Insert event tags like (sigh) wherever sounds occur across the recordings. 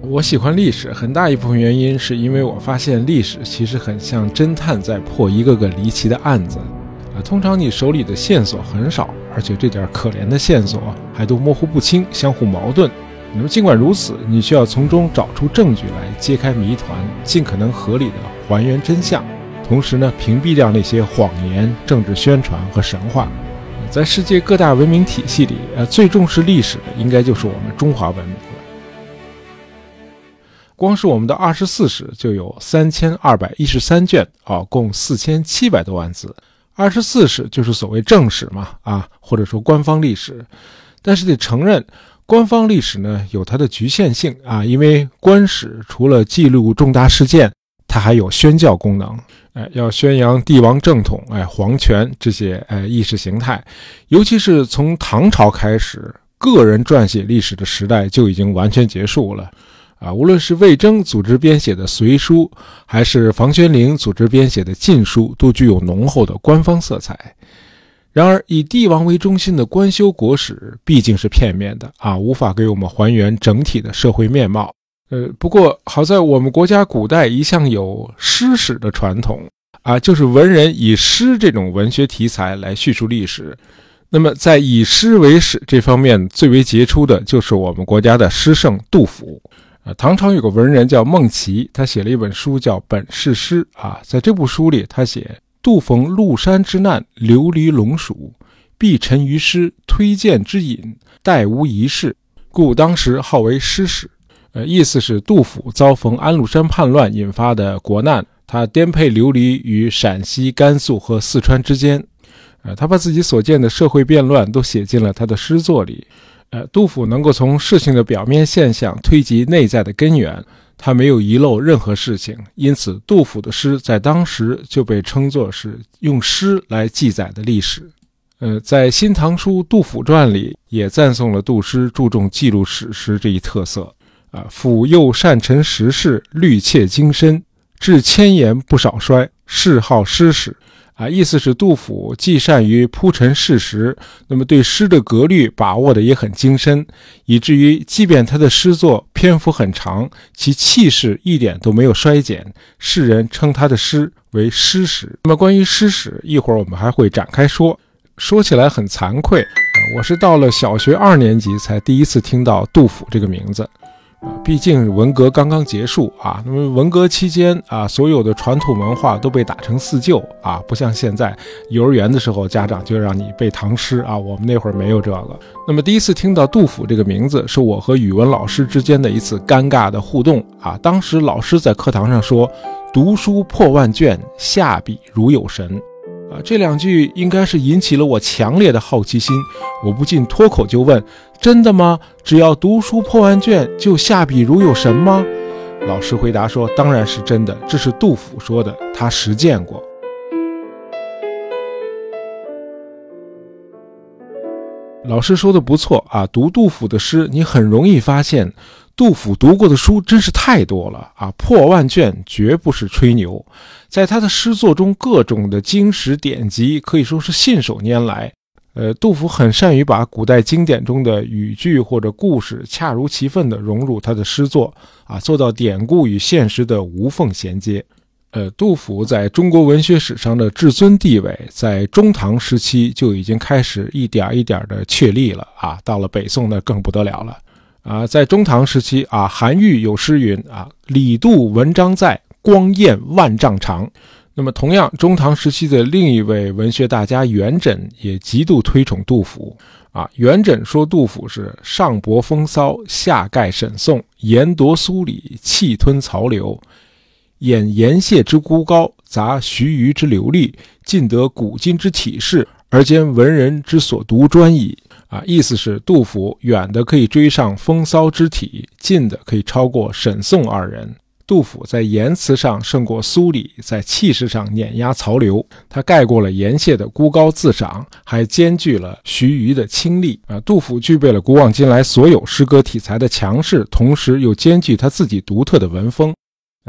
我喜欢历史，很大一部分原因是因为我发现历史其实很像侦探在破一个个离奇的案子。啊，通常你手里的线索很少，而且这点可怜的线索还都模糊不清、相互矛盾。那么尽管如此，你需要从中找出证据来揭开谜团，尽可能合理的还原真相，同时呢，屏蔽掉那些谎言、政治宣传和神话。在世界各大文明体系里，呃，最重视历史的应该就是我们中华文明。光是我们的二十四史就有三千二百一十三卷啊，共四千七百多万字。二十四史就是所谓正史嘛，啊，或者说官方历史。但是得承认，官方历史呢有它的局限性啊，因为官史除了记录重大事件，它还有宣教功能，哎，要宣扬帝王正统，哎，皇权这些哎意识形态。尤其是从唐朝开始，个人撰写历史的时代就已经完全结束了。啊，无论是魏征组织编写的《隋书》，还是房玄龄组织编写的《晋书》，都具有浓厚的官方色彩。然而，以帝王为中心的官修国史毕竟是片面的啊，无法给我们还原整体的社会面貌。呃，不过好在我们国家古代一向有诗史的传统啊，就是文人以诗这种文学题材来叙述历史。那么，在以诗为史这方面最为杰出的就是我们国家的诗圣杜甫。唐朝有个文人叫孟奇，他写了一本书叫《本事诗》啊，在这部书里，他写杜逢麓山之难，流离陇蜀，必沉于诗，推荐之隐，待无一事，故当时号为诗史。呃，意思是杜甫遭逢安禄山叛乱引发的国难，他颠沛流离于陕西、甘肃和四川之间，呃，他把自己所见的社会变乱都写进了他的诗作里。呃，杜甫能够从事情的表面现象推及内在的根源，他没有遗漏任何事情，因此杜甫的诗在当时就被称作是用诗来记载的历史。呃，在《新唐书·杜甫传》里也赞颂了杜诗注重记录史实这一特色。啊，甫又善陈时事，虑切精深，至千言不少衰，谥号诗史。啊，意思是杜甫既善于铺陈事实，那么对诗的格律把握的也很精深，以至于即便他的诗作篇幅很长，其气势一点都没有衰减，世人称他的诗为诗史。那么关于诗史，一会儿我们还会展开说。说起来很惭愧，我是到了小学二年级才第一次听到杜甫这个名字。啊，毕竟文革刚刚结束啊，那么文革期间啊，所有的传统文化都被打成四旧啊，不像现在幼儿园的时候家长就让你背唐诗啊，我们那会儿没有这个。那么第一次听到杜甫这个名字，是我和语文老师之间的一次尴尬的互动啊。当时老师在课堂上说：“读书破万卷，下笔如有神。”啊，这两句应该是引起了我强烈的好奇心，我不禁脱口就问：“真的吗？只要读书破万卷，就下笔如有神吗？”老师回答说：“当然是真的，这是杜甫说的，他实践过。”老师说的不错啊，读杜甫的诗，你很容易发现。杜甫读过的书真是太多了啊，破万卷绝不是吹牛。在他的诗作中，各种的经史典籍可以说是信手拈来。呃，杜甫很善于把古代经典中的语句或者故事恰如其分地融入他的诗作啊，做到典故与现实的无缝衔接。呃，杜甫在中国文学史上的至尊地位，在中唐时期就已经开始一点一点的确立了啊，到了北宋那更不得了了。啊，在中唐时期啊，韩愈有诗云啊：“李杜文章在，光焰万丈长。”那么，同样，中唐时期的另一位文学大家元稹也极度推崇杜甫。啊，元稹说杜甫是上博风骚，下盖沈宋，言夺苏礼，气吞曹刘，演言谢之孤高，杂徐虞之流利，尽得古今之体势，而兼文人之所独专矣。啊，意思是杜甫远的可以追上风骚之体，近的可以超过沈宋二人。杜甫在言辞上胜过苏礼，在气势上碾压曹刘。他盖过了严谢的孤高自赏，还兼具了徐虞的清丽。啊，杜甫具备了古往今来所有诗歌题材的强势，同时又兼具他自己独特的文风。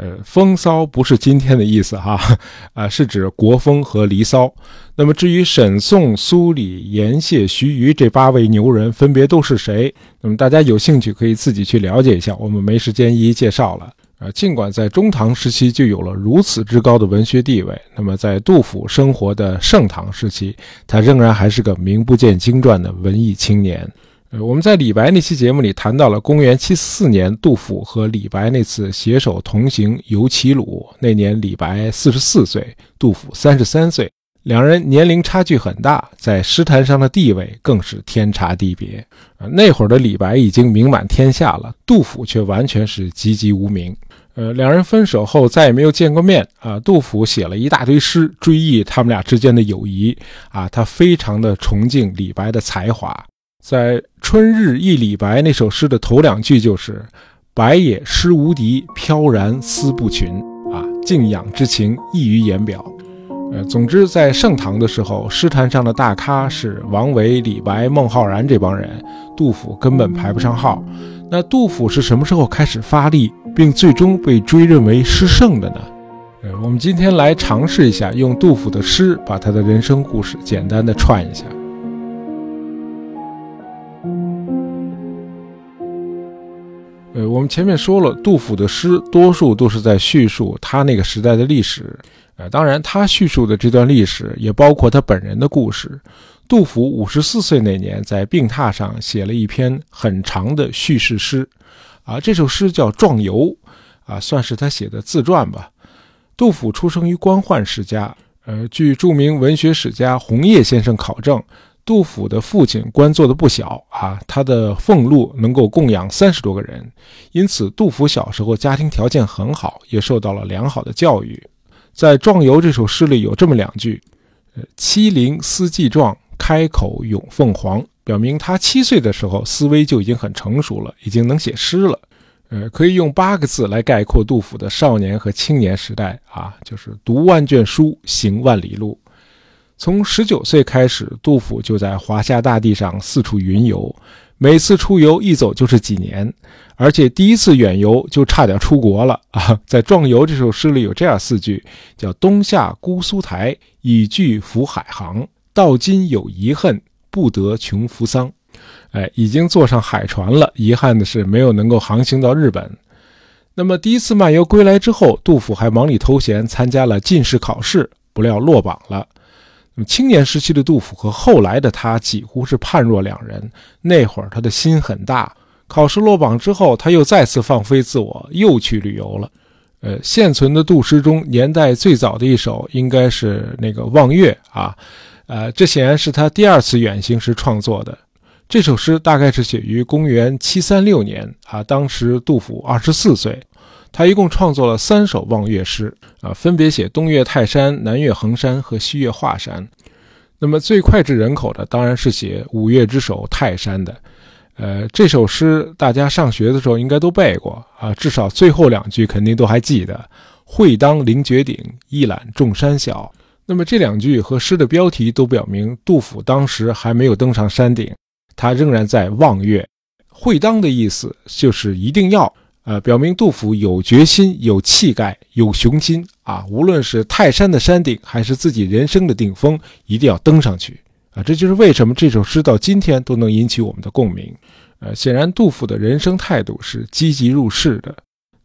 呃，风骚不是今天的意思哈，(laughs) 啊，是指国风和离骚。那么至于沈宋、苏李、严谢、徐虞这八位牛人分别都是谁？那么大家有兴趣可以自己去了解一下，我们没时间一一介绍了。啊，尽管在中唐时期就有了如此之高的文学地位，那么在杜甫生活的盛唐时期，他仍然还是个名不见经传的文艺青年。呃，我们在李白那期节目里谈到了公元七四年，杜甫和李白那次携手同行游齐鲁。那年李白四十四岁，杜甫三十三岁，两人年龄差距很大，在诗坛上的地位更是天差地别。啊，那会儿的李白已经名满天下了，杜甫却完全是籍籍无名。呃，两人分手后再也没有见过面。啊，杜甫写了一大堆诗追忆他们俩之间的友谊。啊，他非常的崇敬李白的才华。在《春日忆李白》那首诗的头两句就是“白也诗无敌，飘然思不群”，啊，敬仰之情溢于言表。呃，总之，在盛唐的时候，诗坛上的大咖是王维、李白、孟浩然这帮人，杜甫根本排不上号。那杜甫是什么时候开始发力，并最终被追认为诗圣的呢？呃，我们今天来尝试一下，用杜甫的诗把他的人生故事简单的串一下。呃，我们前面说了，杜甫的诗多数都是在叙述他那个时代的历史。呃，当然，他叙述的这段历史也包括他本人的故事。杜甫五十四岁那年，在病榻上写了一篇很长的叙事诗，啊，这首诗叫《壮游》，啊，算是他写的自传吧。杜甫出生于官宦世家，呃，据著名文学史家洪业先生考证。杜甫的父亲官做的不小啊，他的俸禄能够供养三十多个人，因此杜甫小时候家庭条件很好，也受到了良好的教育。在《壮游》这首诗里有这么两句：“呃，七龄思既壮，开口咏凤凰。”表明他七岁的时候思维就已经很成熟了，已经能写诗了。呃，可以用八个字来概括杜甫的少年和青年时代啊，就是读万卷书，行万里路。从十九岁开始，杜甫就在华夏大地上四处云游，每次出游一走就是几年，而且第一次远游就差点出国了 (laughs) 啊！在《壮游》这首诗里有这样四句，叫“冬夏姑苏台，已据浮海航。到今有遗恨，不得穷扶桑。”哎，已经坐上海船了，遗憾的是没有能够航行到日本。那么第一次漫游归来之后，杜甫还忙里偷闲参加了进士考试，不料落榜了。青年时期的杜甫和后来的他几乎是判若两人。那会儿他的心很大，考试落榜之后，他又再次放飞自我，又去旅游了。呃，现存的杜诗中，年代最早的一首应该是那个《望岳》啊，呃，这显然是他第二次远行时创作的。这首诗大概是写于公元七三六年啊，当时杜甫二十四岁。他一共创作了三首望岳诗啊，分别写东岳泰山、南岳衡山和西岳华山。那么最脍炙人口的当然是写五岳之首泰山的。呃，这首诗大家上学的时候应该都背过啊，至少最后两句肯定都还记得：“会当凌绝顶，一览众山小。”那么这两句和诗的标题都表明，杜甫当时还没有登上山顶，他仍然在望岳。会当的意思就是一定要。呃，表明杜甫有决心、有气概、有雄心啊！无论是泰山的山顶，还是自己人生的顶峰，一定要登上去啊！这就是为什么这首诗到今天都能引起我们的共鸣。呃，显然杜甫的人生态度是积极入世的。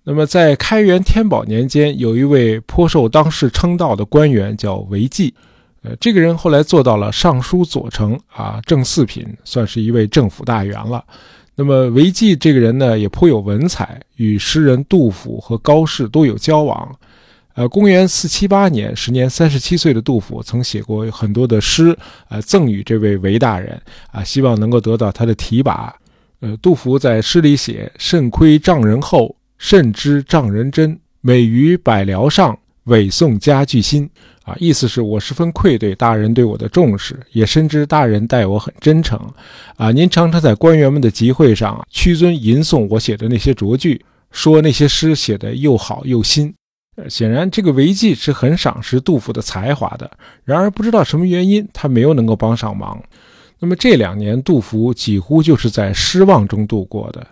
那么，在开元天宝年间，有一位颇受当世称道的官员叫韦季，呃，这个人后来做到了尚书左丞啊，正四品，算是一位政府大员了。那么韦季这个人呢，也颇有文采，与诗人杜甫和高适都有交往。呃，公元四七八年，时年三十七岁的杜甫曾写过很多的诗，呃，赠予这位韦大人，啊，希望能够得到他的提拔。呃，杜甫在诗里写：“肾亏丈人厚，甚知丈人真，美于百僚上，委送家具新。”啊，意思是我十分愧对大人对我的重视，也深知大人待我很真诚。啊，您常常在官员们的集会上屈尊吟诵我写的那些拙句，说那些诗写得又好又新。呃，显然这个韦季是很赏识杜甫的才华的。然而不知道什么原因，他没有能够帮上忙。那么这两年，杜甫几乎就是在失望中度过的。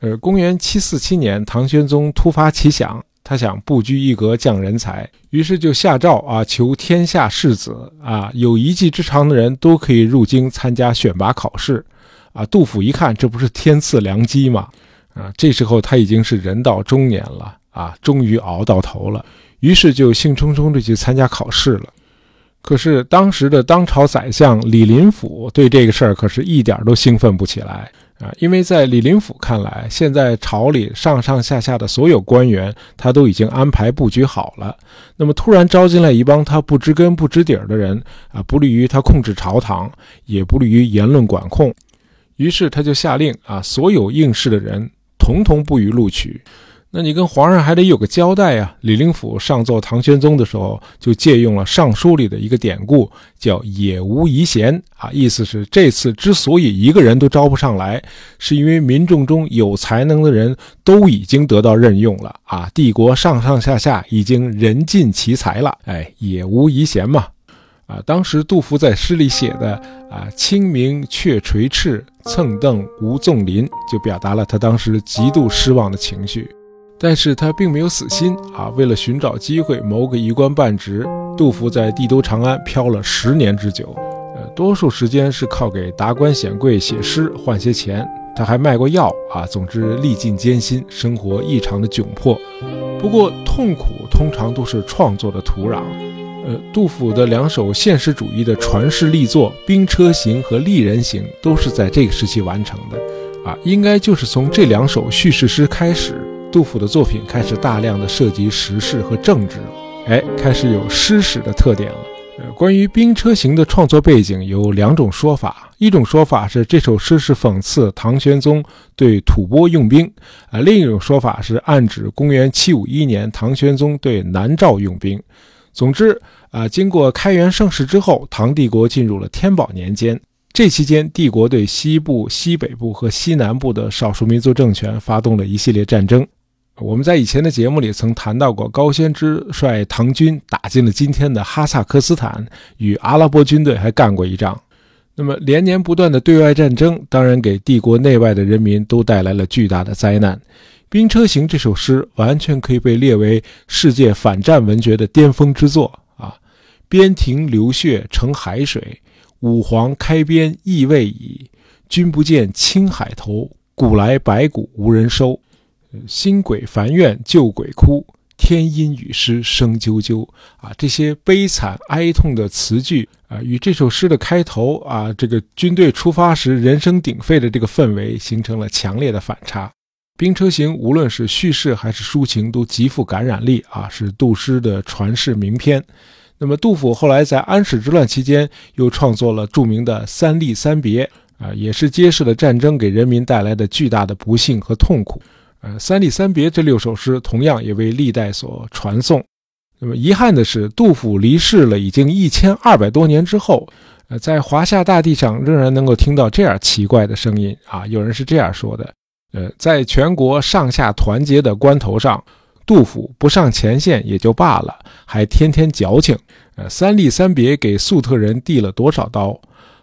呃，公元七四七年，唐玄宗突发奇想。他想不拘一格降人才，于是就下诏啊，求天下士子啊，有一技之长的人都可以入京参加选拔考试。啊，杜甫一看，这不是天赐良机吗？啊，这时候他已经是人到中年了啊，终于熬到头了，于是就兴冲冲地去参加考试了。可是当时的当朝宰相李林甫对这个事儿可是一点都兴奋不起来啊，因为在李林甫看来，现在朝里上上下下的所有官员他都已经安排布局好了，那么突然招进来一帮他不知根不知底儿的人啊，不利于他控制朝堂，也不利于言论管控。于是他就下令啊，所有应试的人统统不予录取。那你跟皇上还得有个交代呀。李林甫上奏唐玄宗的时候，就借用了《尚书》里的一个典故，叫“也无遗贤”啊，意思是这次之所以一个人都招不上来，是因为民众中有才能的人都已经得到任用了啊，帝国上上下下已经人尽其才了，哎，也无遗贤嘛。啊，当时杜甫在诗里写的啊“清明却垂翅，蹭蹬无纵林”，就表达了他当时极度失望的情绪。但是他并没有死心啊，为了寻找机会谋个一官半职，杜甫在帝都长安漂了十年之久。呃，多数时间是靠给达官显贵写诗换些钱，他还卖过药啊。总之，历尽艰辛，生活异常的窘迫。不过，痛苦通常都是创作的土壤。呃，杜甫的两首现实主义的传世力作《兵车行》和《丽人行》都是在这个时期完成的，啊，应该就是从这两首叙事诗开始，杜甫的作品开始大量的涉及时事和政治，哎，开始有诗史的特点了。呃，关于《兵车行》的创作背景有两种说法，一种说法是这首诗是讽刺唐玄宗对吐蕃用兵，啊，另一种说法是暗指公元751年唐玄宗对南诏用兵。总之啊，经过开元盛世之后，唐帝国进入了天宝年间。这期间，帝国对西部、西北部和西南部的少数民族政权发动了一系列战争。我们在以前的节目里曾谈到过，高仙芝率唐军打进了今天的哈萨克斯坦，与阿拉伯军队还干过一仗。那么，连年不断的对外战争，当然给帝国内外的人民都带来了巨大的灾难。《兵车行》这首诗完全可以被列为世界反战文学的巅峰之作啊！边庭流血成海水，五皇开边意未已。君不见青海头，古来白骨无人收。新鬼烦怨旧鬼哭，天阴雨湿声啾啾。啊，这些悲惨哀痛的词句啊，与这首诗的开头啊，这个军队出发时人声鼎沸的这个氛围形成了强烈的反差。兵车行无论是叙事还是抒情都极富感染力啊，是杜诗的传世名篇。那么杜甫后来在安史之乱期间又创作了著名的《三吏三别》啊，也是揭示了战争给人民带来的巨大的不幸和痛苦。呃，《三吏三别》这六首诗同样也为历代所传颂。那么遗憾的是，杜甫离世了已经一千二百多年之后，呃，在华夏大地上仍然能够听到这样奇怪的声音啊，有人是这样说的。呃，在全国上下团结的关头上，杜甫不上前线也就罢了，还天天矫情。呃，三吏三别给粟特人递了多少刀？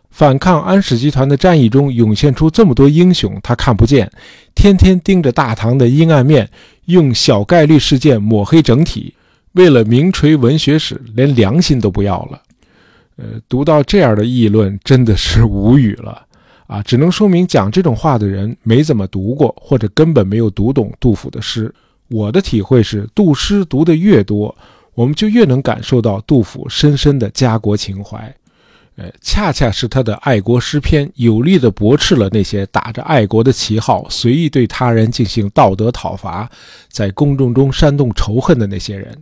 反抗安史集团的战役中涌现出这么多英雄，他看不见，天天盯着大唐的阴暗面，用小概率事件抹黑整体，为了名垂文学史，连良心都不要了。呃，读到这样的议论，真的是无语了。啊，只能说明讲这种话的人没怎么读过，或者根本没有读懂杜甫的诗。我的体会是，杜诗读得越多，我们就越能感受到杜甫深深的家国情怀。呃，恰恰是他的爱国诗篇，有力地驳斥了那些打着爱国的旗号，随意对他人进行道德讨伐，在公众中煽动仇恨的那些人。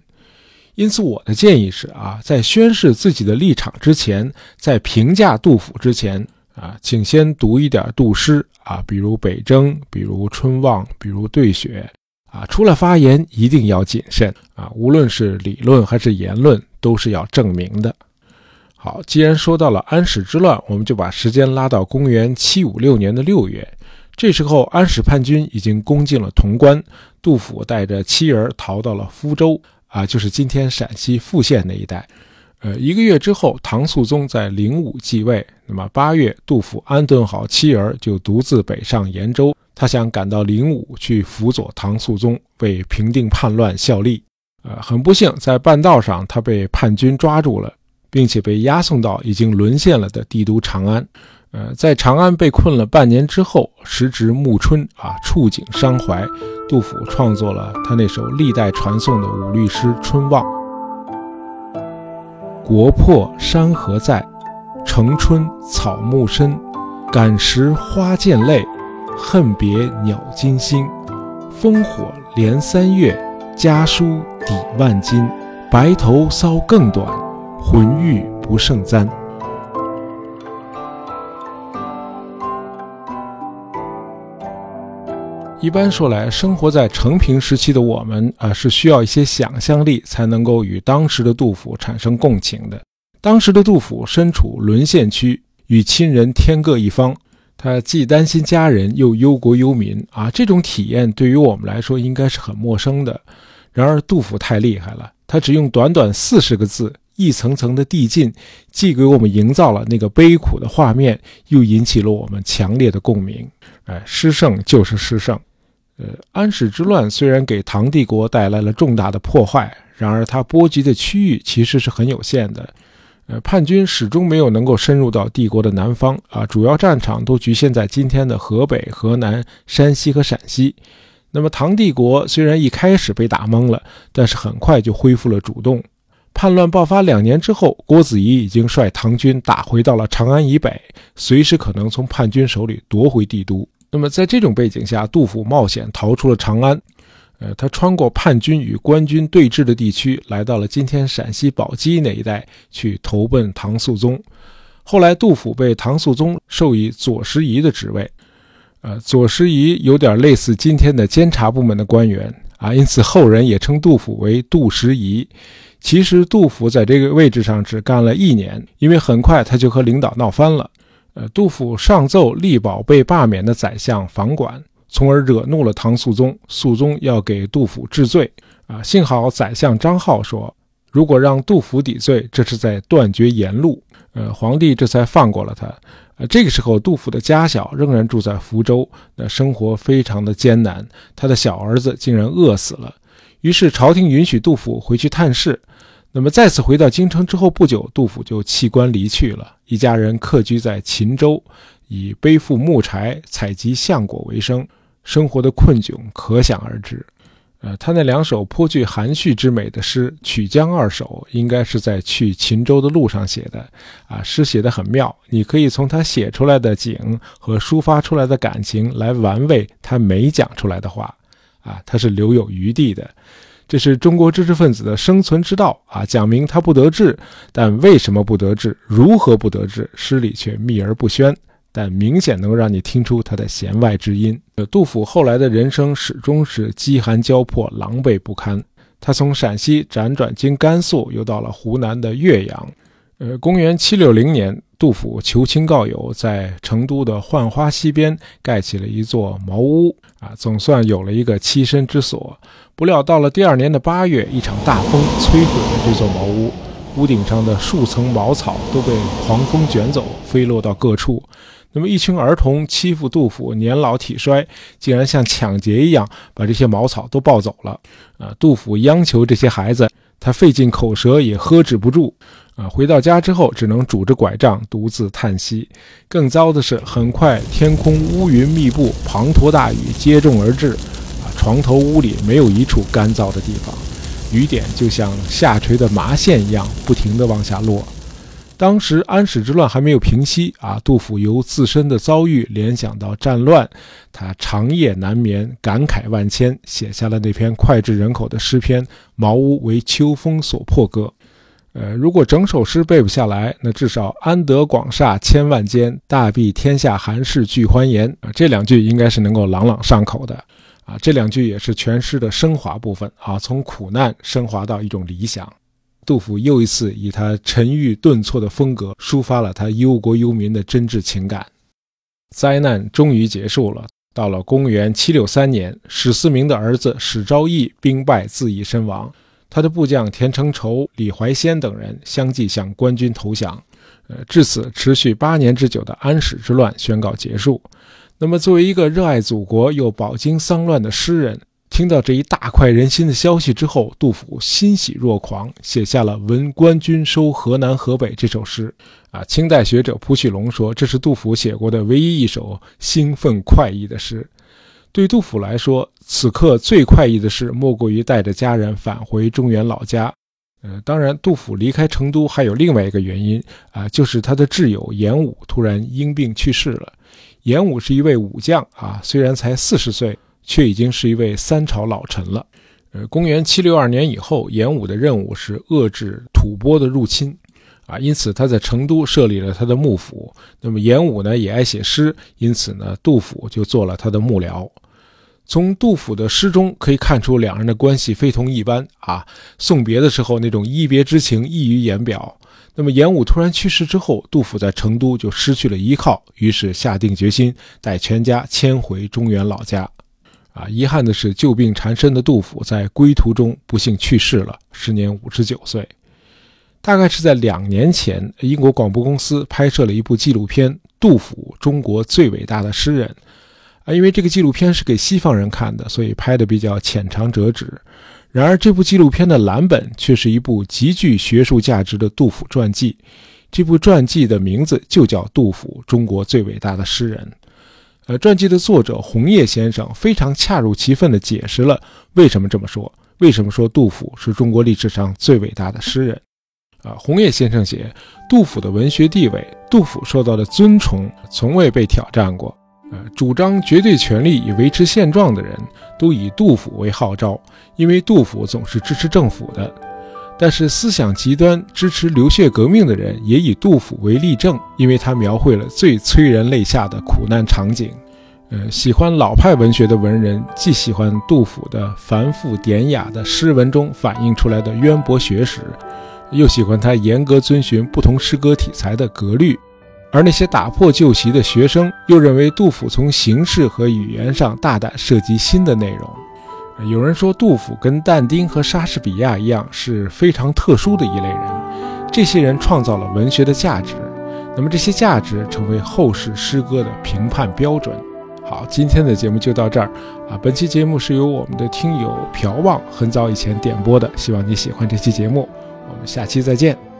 因此，我的建议是啊，在宣示自己的立场之前，在评价杜甫之前。啊，请先读一点杜诗啊，比如《北征》，比如《春望》，比如《对雪》啊。出来发言一定要谨慎啊，无论是理论还是言论，都是要证明的。好，既然说到了安史之乱，我们就把时间拉到公元七五六年的六月。这时候，安史叛军已经攻进了潼关，杜甫带着妻儿逃到了福州啊，就是今天陕西富县那一带。呃，一个月之后，唐肃宗在灵武继位。那么八月，杜甫安顿好妻儿，就独自北上延州，他想赶到灵武去辅佐唐肃宗，为平定叛乱效力。呃，很不幸，在半道上他被叛军抓住了，并且被押送到已经沦陷了的帝都长安。呃，在长安被困了半年之后，时值暮春啊，触景伤怀，杜甫创作了他那首历代传颂的五律诗《春望》：国破山河在，城春草木深，感时花溅泪。恨别鸟惊心，烽火连三月，家书抵万金。白头搔更短，浑欲不胜簪。一般说来，生活在成平时期的我们啊，是需要一些想象力才能够与当时的杜甫产生共情的。当时的杜甫身处沦陷区，与亲人天各一方。他既担心家人，又忧国忧民啊！这种体验对于我们来说应该是很陌生的。然而杜甫太厉害了，他只用短短四十个字，一层层的递进，既给我们营造了那个悲苦的画面，又引起了我们强烈的共鸣。哎，诗圣就是诗圣。呃，安史之乱虽然给唐帝国带来了重大的破坏，然而它波及的区域其实是很有限的。呃，叛军始终没有能够深入到帝国的南方啊，主要战场都局限在今天的河北、河南、山西和陕西。那么，唐帝国虽然一开始被打懵了，但是很快就恢复了主动。叛乱爆发两年之后，郭子仪已经率唐军打回到了长安以北，随时可能从叛军手里夺回帝都。那么，在这种背景下，杜甫冒险逃出了长安。呃，他穿过叛军与官军对峙的地区，来到了今天陕西宝鸡那一带，去投奔唐肃宗。后来，杜甫被唐肃宗授以左拾遗的职位。呃，左拾遗有点类似今天的监察部门的官员啊，因此后人也称杜甫为杜拾遗。其实，杜甫在这个位置上只干了一年，因为很快他就和领导闹翻了。呃，杜甫上奏力保被罢免的宰相房管。从而惹怒了唐肃宗，肃宗要给杜甫治罪啊！幸好宰相张浩说，如果让杜甫抵罪，这是在断绝言路。呃，皇帝这才放过了他。呃，这个时候，杜甫的家小仍然住在福州，那生活非常的艰难。他的小儿子竟然饿死了，于是朝廷允许杜甫回去探视。那么再次回到京城之后不久，杜甫就弃官离去了，一家人客居在秦州，以背负木柴、采集橡果为生。生活的困窘可想而知，呃，他那两首颇具含蓄之美的诗《曲江二首》，应该是在去秦州的路上写的，啊，诗写得很妙。你可以从他写出来的景和抒发出来的感情来玩味他没讲出来的话，啊，他是留有余地的。这是中国知识分子的生存之道啊，讲明他不得志，但为什么不得志，如何不得志，诗里却秘而不宣。但明显能让你听出他的弦外之音。呃，杜甫后来的人生始终是饥寒交迫、狼狈不堪。他从陕西辗转经甘肃，又到了湖南的岳阳。呃，公元七六零年，杜甫求亲告友，在成都的浣花溪边盖起了一座茅屋，啊，总算有了一个栖身之所。不料到了第二年的八月，一场大风摧毁了这座茅屋，屋顶上的数层茅草都被狂风卷走，飞落到各处。那么，一群儿童欺负杜甫年老体衰，竟然像抢劫一样把这些茅草都抱走了。啊，杜甫央求这些孩子，他费尽口舌也呵止不住。啊，回到家之后，只能拄着拐杖独自叹息。更糟的是，很快天空乌云密布，滂沱大雨接踵而至。啊，床头屋里没有一处干燥的地方，雨点就像下垂的麻线一样，不停地往下落。当时安史之乱还没有平息啊，杜甫由自身的遭遇联想到战乱，他长夜难眠，感慨万千，写下了那篇脍炙人口的诗篇《茅屋为秋风所破歌》。呃，如果整首诗背不下来，那至少“安得广厦千万间，大庇天下寒士俱欢颜”啊，这两句应该是能够朗朗上口的啊。这两句也是全诗的升华部分啊，从苦难升华到一种理想。杜甫又一次以他沉郁顿挫的风格抒发了他忧国忧民的真挚情感。灾难终于结束了。到了公元七六三年，史思明的儿子史昭义兵败自缢身亡，他的部将田承畴、李怀仙等人相继向官军投降。呃，至此，持续八年之久的安史之乱宣告结束。那么，作为一个热爱祖国又饱经丧乱的诗人，听到这一大快人心的消息之后，杜甫欣喜若狂，写下了《闻官军收河南河北》这首诗。啊，清代学者蒲旭龙说，这是杜甫写过的唯一一首兴奋快意的诗。对杜甫来说，此刻最快意的事，莫过于带着家人返回中原老家。呃，当然，杜甫离开成都还有另外一个原因啊，就是他的挚友严武突然因病去世了。严武是一位武将啊，虽然才四十岁，却已经是一位三朝老臣了。呃，公元七六二年以后，严武的任务是遏制吐蕃的入侵，啊，因此他在成都设立了他的幕府。那么严武呢，也爱写诗，因此呢，杜甫就做了他的幕僚。从杜甫的诗中可以看出，两人的关系非同一般啊。送别的时候，那种一别之情溢于言表。那么严武突然去世之后，杜甫在成都就失去了依靠，于是下定决心带全家迁回中原老家。啊，遗憾的是，旧病缠身的杜甫在归途中不幸去世了，时年五十九岁。大概是在两年前，英国广播公司拍摄了一部纪录片《杜甫：中国最伟大的诗人》。啊，因为这个纪录片是给西方人看的，所以拍的比较浅尝辄止。然而，这部纪录片的蓝本却是一部极具学术价值的杜甫传记。这部传记的名字就叫《杜甫：中国最伟大的诗人》。呃，传记的作者红叶先生非常恰如其分地解释了为什么这么说，为什么说杜甫是中国历史上最伟大的诗人。啊，红叶先生写，杜甫的文学地位，杜甫受到的尊崇从未被挑战过。呃，主张绝对权力以维持现状的人，都以杜甫为号召，因为杜甫总是支持政府的；但是思想极端、支持流血革命的人，也以杜甫为例证，因为他描绘了最催人泪下的苦难场景。呃，喜欢老派文学的文人，既喜欢杜甫的繁复典雅的诗文中反映出来的渊博学识，又喜欢他严格遵循不同诗歌题材的格律。而那些打破旧习的学生，又认为杜甫从形式和语言上大胆涉及新的内容。有人说，杜甫跟但丁和莎士比亚一样，是非常特殊的一类人。这些人创造了文学的价值，那么这些价值成为后世诗歌的评判标准。好，今天的节目就到这儿啊。本期节目是由我们的听友朴望很早以前点播的，希望你喜欢这期节目。我们下期再见。